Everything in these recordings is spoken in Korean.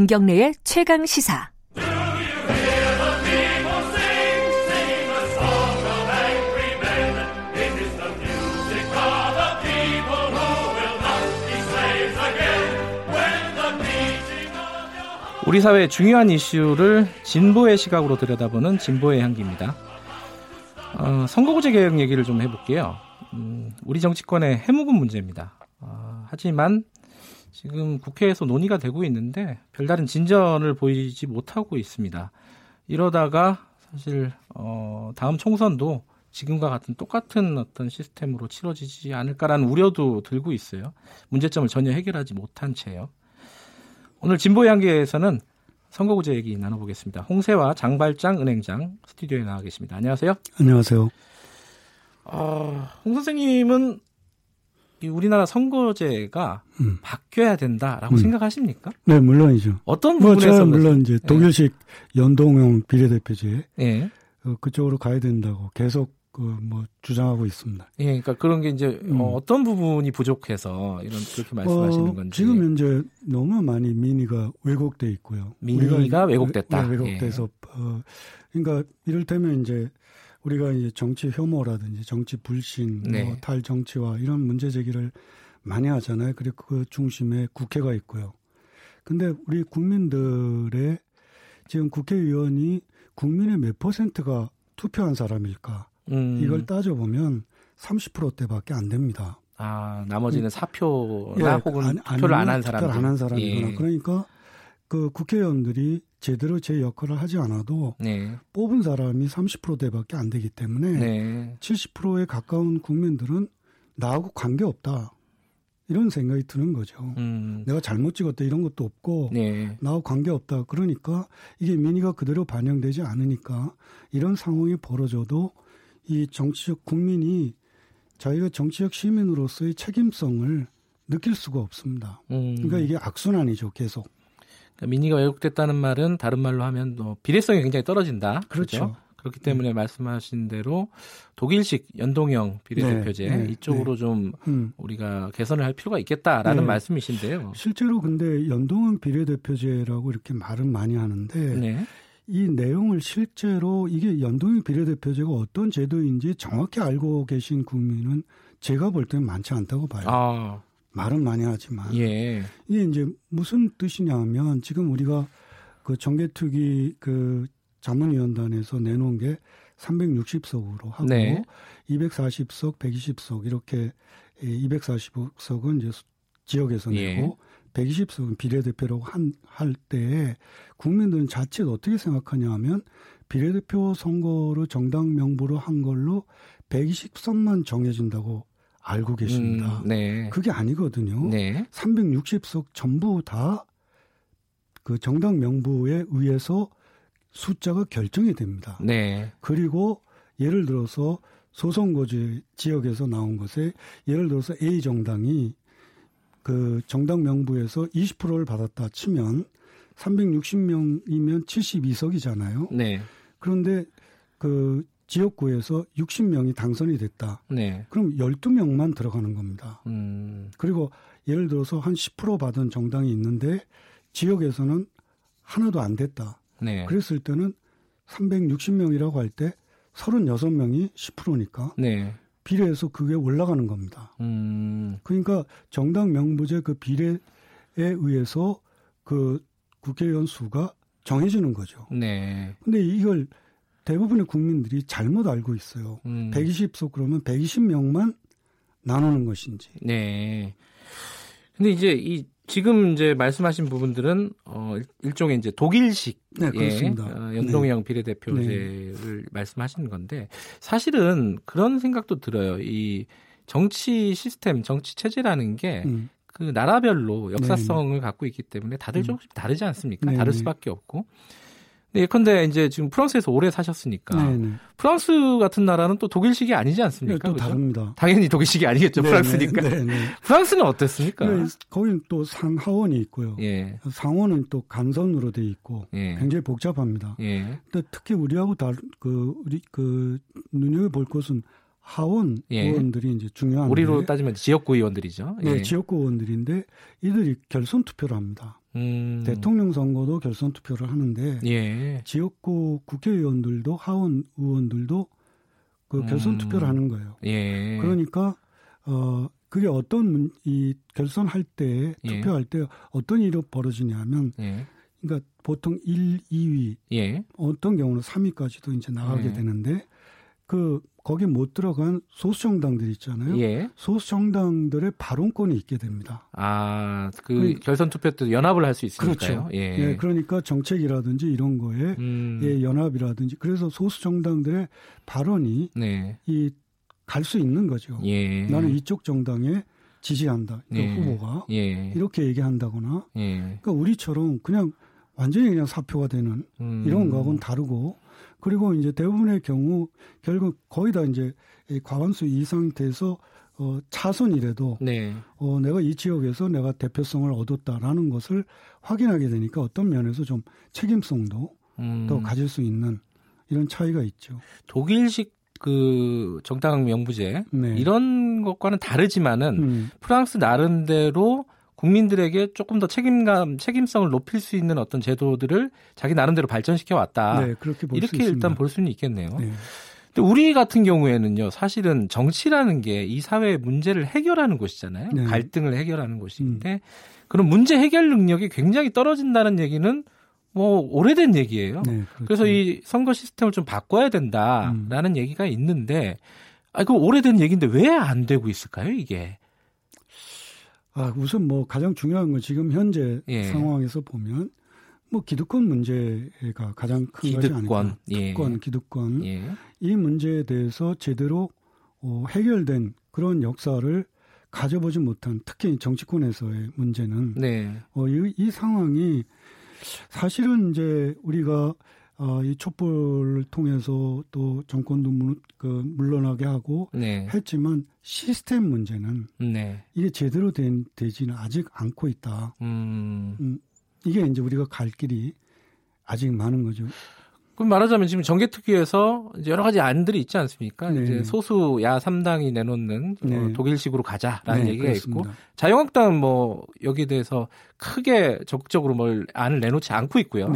김경래의 최강 시사. 우리 사회의 중요한 이슈를 진보의 시각으로 들여다보는 진보의 향기입니다. 어, 선거구제 개혁 얘기를 좀 해볼게요. 음, 우리 정치권의 해묵은 문제입니다. 어, 하지만 지금 국회에서 논의가 되고 있는데 별다른 진전을 보이지 못하고 있습니다. 이러다가 사실 어, 다음 총선도 지금과 같은 똑같은 어떤 시스템으로 치러지지 않을까라는 우려도 들고 있어요. 문제점을 전혀 해결하지 못한 채요. 오늘 진보 향기에서는 선거구제 얘기 나눠보겠습니다. 홍세와 장발장 은행장 스튜디오에 나와 계십니다. 안녕하세요. 안녕하세요. 어, 홍 선생님은 이 우리나라 선거제가 음. 바뀌어야 된다라고 음. 생각하십니까? 네, 물론이죠. 어떤 부분에서 뭐 물론 이제 예. 독일식 네. 연동형 비례대표제 네. 어, 그쪽으로 가야 된다고 계속 그 뭐 주장하고 있습니다. 예, 그러니까 그런 게 이제 음. 어, 떤 부분이 부족해서 이런 그렇게 말씀하시는 어, 건지. 지금 현재 너무 많이 민의가 왜곡돼 있고요. 민의가 왜곡됐다. 네, 왜곡돼서 예. 어, 그러니까 이를테면 이제 우리가 이제 정치 혐오라든지 정치 불신, 뭐 네. 뭐 탈정치와 이런 문제 제기를 많이 하잖아요. 그리고 그 중심에 국회가 있고요. 근데 우리 국민들의 지금 국회의원이 국민의 몇 퍼센트가 투표한 사람일까? 음. 이걸 따져보면 30%대밖에 안 됩니다. 아, 나머지는 음. 사표나 예, 혹은 안, 투표를 안 한 사람들. 안한 사람이구나. 예. 그러니까 그 국회의원들이 제대로 제 역할을 하지 않아도 네. 뽑은 사람이 30%대밖에 안 되기 때문에 네. 70%에 가까운 국민들은 나하고 관계 없다. 이런 생각이 드는 거죠. 음. 내가 잘못 찍었다 이런 것도 없고 네. 나하고 관계 없다. 그러니까 이게 민의가 그대로 반영되지 않으니까 이런 상황이 벌어져도 이 정치적 국민이 자기가 정치적 시민으로서의 책임성을 느낄 수가 없습니다. 음. 그러니까 이게 악순환이죠, 계속. 그러니까 민의가 왜곡됐다는 말은 다른 말로 하면 뭐 비례성이 굉장히 떨어진다. 그렇죠. 그렇죠? 그렇기 때문에 네. 말씀하신 대로 독일식 연동형 비례대표제 네, 네, 이쪽으로 네. 좀 음. 우리가 개선을 할 필요가 있겠다라는 네. 말씀이신데요. 실제로 근데 연동형 비례대표제라고 이렇게 말은 많이 하는데 네. 이 내용을 실제로 이게 연동형 비례대표제가 어떤 제도인지 정확히 알고 계신 국민은 제가 볼 때는 많지 않다고 봐요. 아. 말은 많이 하지만 예. 이게 이제 무슨 뜻이냐면 지금 우리가 그 정개특위 그 자문위원단에서 내놓은 게 360석으로 하고 네. 240석, 120석 이렇게 240석은 이제 지역에서 예. 내고 120석은 비례대표라고 한, 할 때 국민들은 자칫 어떻게 생각하냐 하면 비례대표 선거로 정당 명부로 한 걸로 120석만 정해진다고 알고 계십니다. 음, 네. 그게 아니거든요. 네. 360석 전부 다 그 정당 명부에 의해서 숫자가 결정이 됩니다. 네. 그리고 예를 들어서 소선거제 지역에서 나온 것에 예를 들어서 A 정당이 그 정당 명부에서 20%를 받았다 치면 360명이면 72석이잖아요. 네. 그런데 그 지역구에서 60명이 당선이 됐다. 네. 그럼 12명만 들어가는 겁니다. 음. 그리고 예를 들어서 한 10% 받은 정당이 있는데 지역에서는 하나도 안 됐다. 네. 그랬을 때는 360명이라고 할 때 36명이 10%니까 네. 비례해서 그게 올라가는 겁니다. 음. 그러니까 정당 명부제 그 비례에 의해서 그 국회의원 수가 정해지는 거죠. 네. 근데 이걸 대부분의 국민들이 잘못 알고 있어요. 음. 120석 그러면 120명만 나누는 것인지. 네. 근데 이제 이 지금 이제 말씀하신 부분들은 어 일종의 이제 독일식 네, 그렇습니다. 어, 연동형 네. 비례대표제를 네. 말씀하시는 건데 사실은 그런 생각도 들어요. 이 정치 시스템, 정치 체제라는 게 음. 그 나라별로 역사성을 네. 갖고 있기 때문에 다들 음. 조금씩 다르지 않습니까? 네 다를 수밖에 없고. 네, 예컨대 이제 지금 프랑스에서 오래 사셨으니까 네네. 프랑스 같은 나라는 또 독일식이 아니지 않습니까? 네, 또? 다릅니다. 당연히 독일식이 아니겠죠, 네네. 프랑스니까. 네네. 프랑스는 어땠습니까? 네, 거기는 또 상하원이 있고요. 예. 상원은 또 간선으로 돼 있고 예. 굉장히 복잡합니다. 예. 특히 우리하고 다 그 우리 그 눈여겨 볼 것은 하원 예. 의원들이 이제 중요한 우리로 따지면 지역구 의원들이죠. 네, 예. 지역구 의원들인데 이들이 결선 투표를 합니다. 음. 대통령 선거도 결선 투표를 하는데 예. 지역구 국회의원들도 하원 의원들도 그 결선 음. 투표를 하는 거예요. 예. 그러니까 어 그게 어떤 이 결선할 때 예. 투표할 때 어떤 일이 벌어지냐면 예. 그러니까 보통 1, 2위 예. 어떤 경우는 3위까지도 이제 나가게 예. 되는데 그 거기 못 들어간 소수 정당들 있잖아요. 예. 소수 정당들의 발언권이 있게 됩니다. 아, 그, 그 결선 투표 때 연합을 할 수 있으니까요. 그렇죠. 예. 예. 그러니까 정책이라든지 이런 거에 음. 예, 연합이라든지 그래서 소수 정당들의 발언이 네. 이갈 수 있는 거죠. 예. 나는 이쪽 정당에 지지한다. 그 예. 후보가 예. 이렇게 얘기한다거나. 예. 그러니까 우리처럼 그냥 완전히 그냥 사표가 되는 음. 이런 거하고는 다르고 그리고 이제 대부분의 경우 결국 거의 다 이제 과반수 이상 돼서 어, 차선이라도 네. 어, 내가 이 지역에서 내가 대표성을 얻었다라는 것을 확인하게 되니까 어떤 면에서 좀 책임성도 음. 더 가질 수 있는 이런 차이가 있죠. 독일식 그 정당 명부제 네. 이런 것과는 다르지만은 음. 프랑스 나름대로 국민들에게 조금 더 책임감, 책임성을 높일 수 있는 어떤 제도들을 자기 나름대로 발전시켜 왔다. 네, 그렇게 이렇게 일단 볼 수는 있겠네요. 네. 근데 우리 같은 경우에는요, 사실은 정치라는 게 이 사회의 문제를 해결하는 곳이잖아요. 네. 갈등을 해결하는 곳인데, 음. 그런 문제 해결 능력이 굉장히 떨어진다는 얘기는 뭐 오래된 얘기예요. 네, 그렇죠. 그래서 이 선거 시스템을 좀 바꿔야 된다라는 음. 얘기가 있는데, 아, 그 오래된 얘기인데 왜 안 되고 있을까요, 이게? 아, 우선 뭐 가장 중요한 건 지금 현재 예. 상황에서 보면 뭐 기득권 문제가 가장 큰 기득권, 것이 아닐까. 기득권, 예. 기득권. 예. 이 문제에 대해서 제대로 어, 해결된 그런 역사를 가져보지 못한 특히 정치권에서의 문제는 네. 어, 이, 이 상황이 사실은 이제 우리가 어, 이 촛불을 통해서 또 정권도 물, 그 물러나게 하고 네. 했지만 시스템 문제는 네. 이게 제대로 된 되지는 아직 않고 있다. 음. 음, 이게 이제 우리가 갈 길이 아직 많은 거죠. 그럼 말하자면 지금 정계특위에서 이제 여러 가지 안들이 있지 않습니까? 네. 이제 소수 야 3당이 내놓는 어, 네. 어, 독일식으로 가자라는 네, 얘기가 그렇습니다. 있고 자유한국당은 뭐 여기에 대해서 크게 적극적으로 뭘 안을 내놓지 않고 있고요.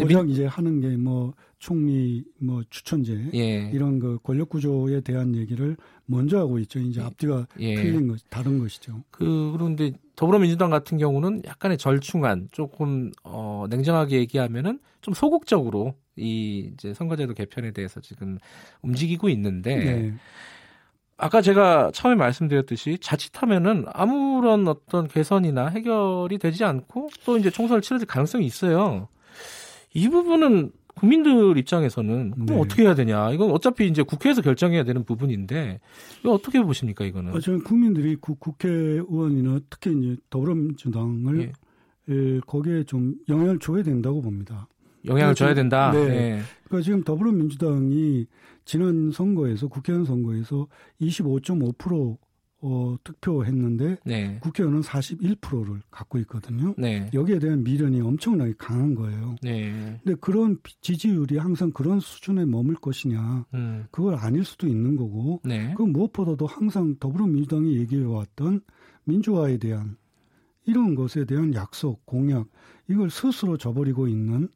네. 고작 이제 하는 게 뭐 총리 뭐 추천제 예. 이런 그 권력 구조에 대한 얘기를 먼저 하고 있죠. 이제 앞뒤가 예. 틀린 것 다른 것이죠. 그 그런데 더불어민주당 같은 경우는 약간의 절충안 조금 어 냉정하게 얘기하면은 좀 소극적으로 이 이제 선거제도 개편에 대해서 지금 움직이고 있는데 네. 아까 제가 처음에 말씀드렸듯이 자칫하면은 아무런 어떤 개선이나 해결이 되지 않고 또 이제 총선을 치러질 가능성이 있어요. 이 부분은 국민들 입장에서는 그럼 네. 어떻게 해야 되냐? 이건 어차피 이제 국회에서 결정해야 되는 부분인데 이거 어떻게 보십니까 이거는? 어, 저는 국민들이 구, 국회의원이나 특히 이제 더불어민주당을 예. 에, 거기에 좀 영향을 줘야 된다고 봅니다. 영향을 줘야 된다. 네. 네. 그러니까 지금 더불어민주당이 지난 선거에서 국회의원 선거에서 25.5% 어, 투표했는데 네. 국회의원은 41%를 갖고 있거든요. 네. 여기에 대한 미련이 엄청나게 강한 거예요. 네. 근데 그런 지지율이 항상 그런 수준에 머물 것이냐, 음. 그걸 아닐 수도 있는 거고, 네. 그 무엇보다도 항상 더불어민주당이 얘기해왔던 민주화에 대한 이런 것에 대한 약속, 공약, 이걸 스스로 저버리고 있는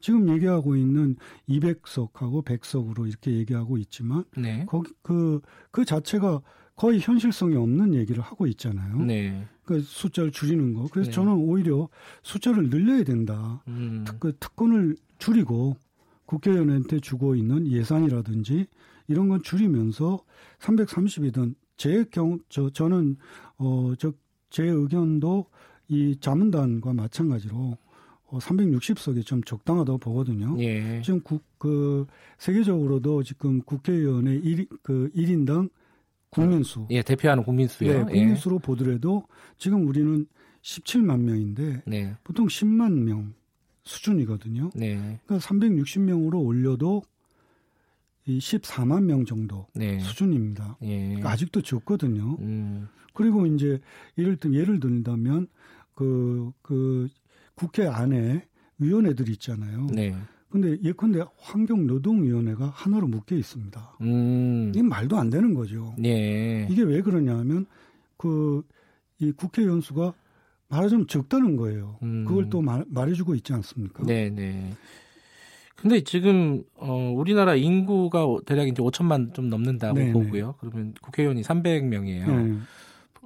지금 얘기하고 있는 200석하고 100석으로 이렇게 얘기하고 있지만, 네. 거기 그, 그 자체가 거의 현실성이 없는 얘기를 하고 있잖아요. 네. 그 숫자를 줄이는 거. 그래서 네. 저는 오히려 숫자를 늘려야 된다. 음. 특, 그 특권을 줄이고 국회의원한테 주고 있는 예산이라든지 이런 건 줄이면서 330이든 제 경, 저, 저는, 어, 저, 제 의견도 이 자문단과 마찬가지로 어, 360석이 좀 적당하다고 보거든요. 예. 지금 국, 그, 세계적으로도 지금 국회의원의 1, 그 1인당 국민수. 예, 대표하는 국민수요. 네, 예. 국민수로 예. 보더라도 지금 우리는 17만 명인데 네. 보통 10만 명 수준이거든요. 네. 그러니까 360명으로 올려도 이 14만 명 정도 네. 수준입니다. 예. 그러니까 아직도 적거든요. 음. 그리고 이제 예를 들 예를 든다면 그, 그 국회 안에 위원회들 있잖아요. 네. 근데 예컨대 환경노동위원회가 하나로 묶여 있습니다. 음. 이게 말도 안 되는 거죠. 예. 이게 왜 그러냐면 그 이 국회의원 수가 말하자면 적다는 거예요. 음. 그걸 또 말, 말해주고 있지 않습니까? 네, 네. 근데 지금 어 우리나라 인구가 대략 이제 5천만 좀 넘는다고 네네. 보고요. 그러면 국회의원이 300명이에요. 네.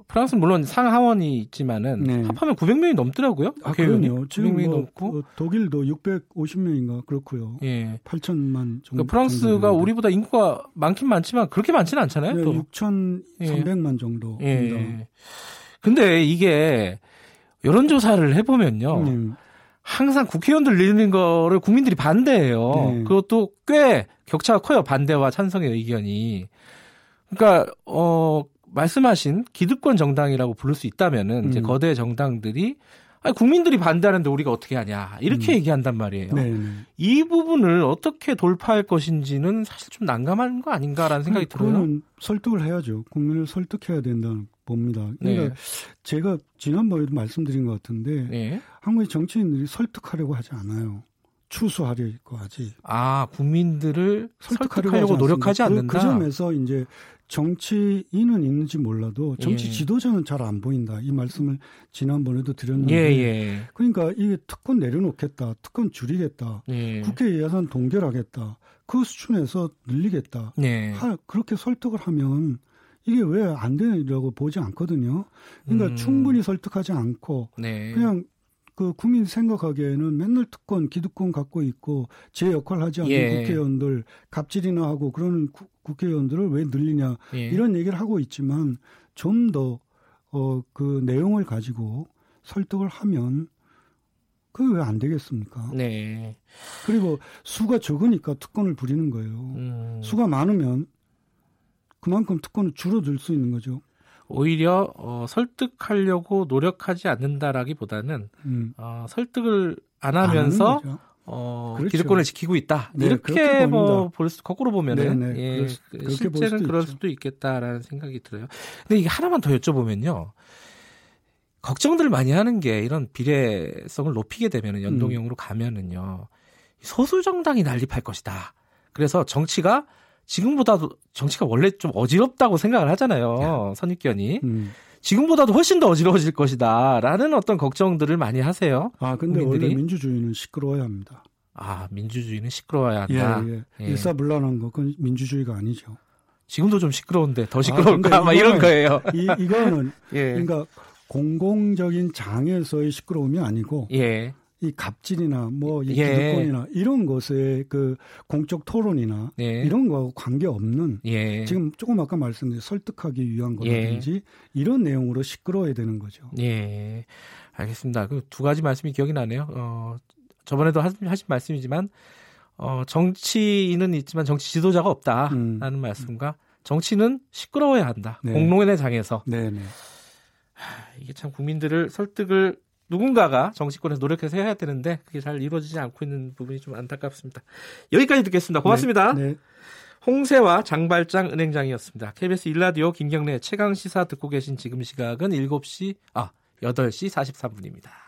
프랑스는 물론 상하원이 있지만은 네. 합하면 900명이 넘더라고요. 아, 그럼요. 지금 900명이 뭐, 넘고 그 독일도 650명인가 그렇고요. 예. 8천만 정도. 그러니까 프랑스가 우리보다 인구가 많긴 많지만 그렇게 많지는 않잖아요. 네, 또 6,300만 예. 정도. 예. 근데 이게 여론 조사를 해 보면요. 음. 항상 국회의원들 늘리는 거를 국민들이 반대해요. 네. 그것도 꽤 격차가 커요. 반대와 찬성의 의견이. 그러니까 어 말씀하신 기득권 정당이라고 부를 수 있다면은 음. 이제 거대 정당들이 아니, 국민들이 반대하는데 우리가 어떻게 하냐 이렇게 음. 얘기한단 말이에요. 네네. 네. 이 부분을 어떻게 돌파할 것인지는 사실 좀 난감한 거 아닌가라는 생각이 들어요. 설득을 해야죠. 국민을 설득해야 된다는 봅니다. 그러니까 네. 제가 지난번에도 말씀드린 것 같은데 네. 한국의 정치인들이 설득하려고 하지 않아요. 추수하려고 하지. 아 국민들을 설득하려고, 설득하려고 노력하지 않는다. 그, 그, 점에서 이제 정치인은 있는지 몰라도 정치 예. 지도자는 잘 안 보인다. 이 말씀을 지난번에도 드렸는데. 예, 예. 그러니까 이게 특권 내려놓겠다. 특권 줄이겠다. 예. 국회 예산 동결하겠다. 그 수준에서 늘리겠다. 네. 하, 그렇게 설득을 하면 이게 왜 안 되느라고 보지 않거든요. 그러니까 음. 충분히 설득하지 않고 네. 그냥 그 국민 생각하기에는 맨날 특권, 기득권 갖고 있고 제 역할 하지 않는 예. 국회의원들 갑질이나 하고 그러는 구, 국회의원들을 왜 늘리냐 예. 이런 얘기를 하고 있지만 좀 더 어, 그 내용을 가지고 설득을 하면 그게 왜안 되겠습니까? 네. 그리고 수가 적으니까 특권을 부리는 거예요. 음. 수가 많으면 그만큼 특권을 줄어들 수 있는 거죠. 오히려 어, 설득하려고 노력하지 않는다라기보다는 음. 어, 설득을 안 하면서 어, 그렇죠. 기득권을 지키고 있다. 네, 이렇게 뭐볼 수, 거꾸로 보면은 네, 네. 예, 그럴 수, 실제는 그럴 있죠. 수도 있겠다라는 생각이 들어요. 근데 이게 하나만 더 여쭤보면요. 걱정들 많이 하는 게 이런 비례성을 높이게 되면은 연동형으로 음. 가면은요. 소수 정당이 난립할 것이다. 그래서 정치가 지금보다도 정치가 원래 좀 어지럽다고 생각을 하잖아요. 선입견이. 음. 지금보다도 훨씬 더 어지러워질 것이다라는 어떤 걱정들을 많이 하세요. 아, 근데 국민들이. 원래 민주주의는 시끄러워야 합니다. 아, 민주주의는 시끄러워야 한다. 예, 예. 예. 일사불란한 거 그건 민주주의가 아니죠. 지금도 좀 시끄러운데 더 아, 시끄러울까? 아, 막 이런 거예요. 이, 이거는 예. 그러니까 공공적인 장에서의 시끄러움이 아니고 예. 이 갑질이나 뭐이 예. 기득권이나 이런 것의 그 공적 토론이나 예. 이런 거하고 관계 없는 예. 지금 조금 아까 말씀드린 설득하기 위한 거라든지 예. 이런 내용으로 시끄러워야 되는 거죠. 예. 알겠습니다. 그 두 가지 말씀이 기억이 나네요. 어, 저번에도 하신, 말씀이지만 어, 정치인은 있지만 정치 지도자가 없다라는 음. 말씀과 정치는 시끄러워야 한다. 네. 공론의 장에서. 네, 네. 이게 참 국민들을 설득을 누군가가 정치권에서 노력해서 해야 되는데 그게 잘 이루어지지 않고 있는 부분이 좀 안타깝습니다. 여기까지 듣겠습니다. 고맙습니다. 네, 네. 홍세와 장발장 은행장이었습니다. KBS 일라디오 김경래 최강 시사 듣고 계신 지금 시각은 7시 아 8시 43분입니다.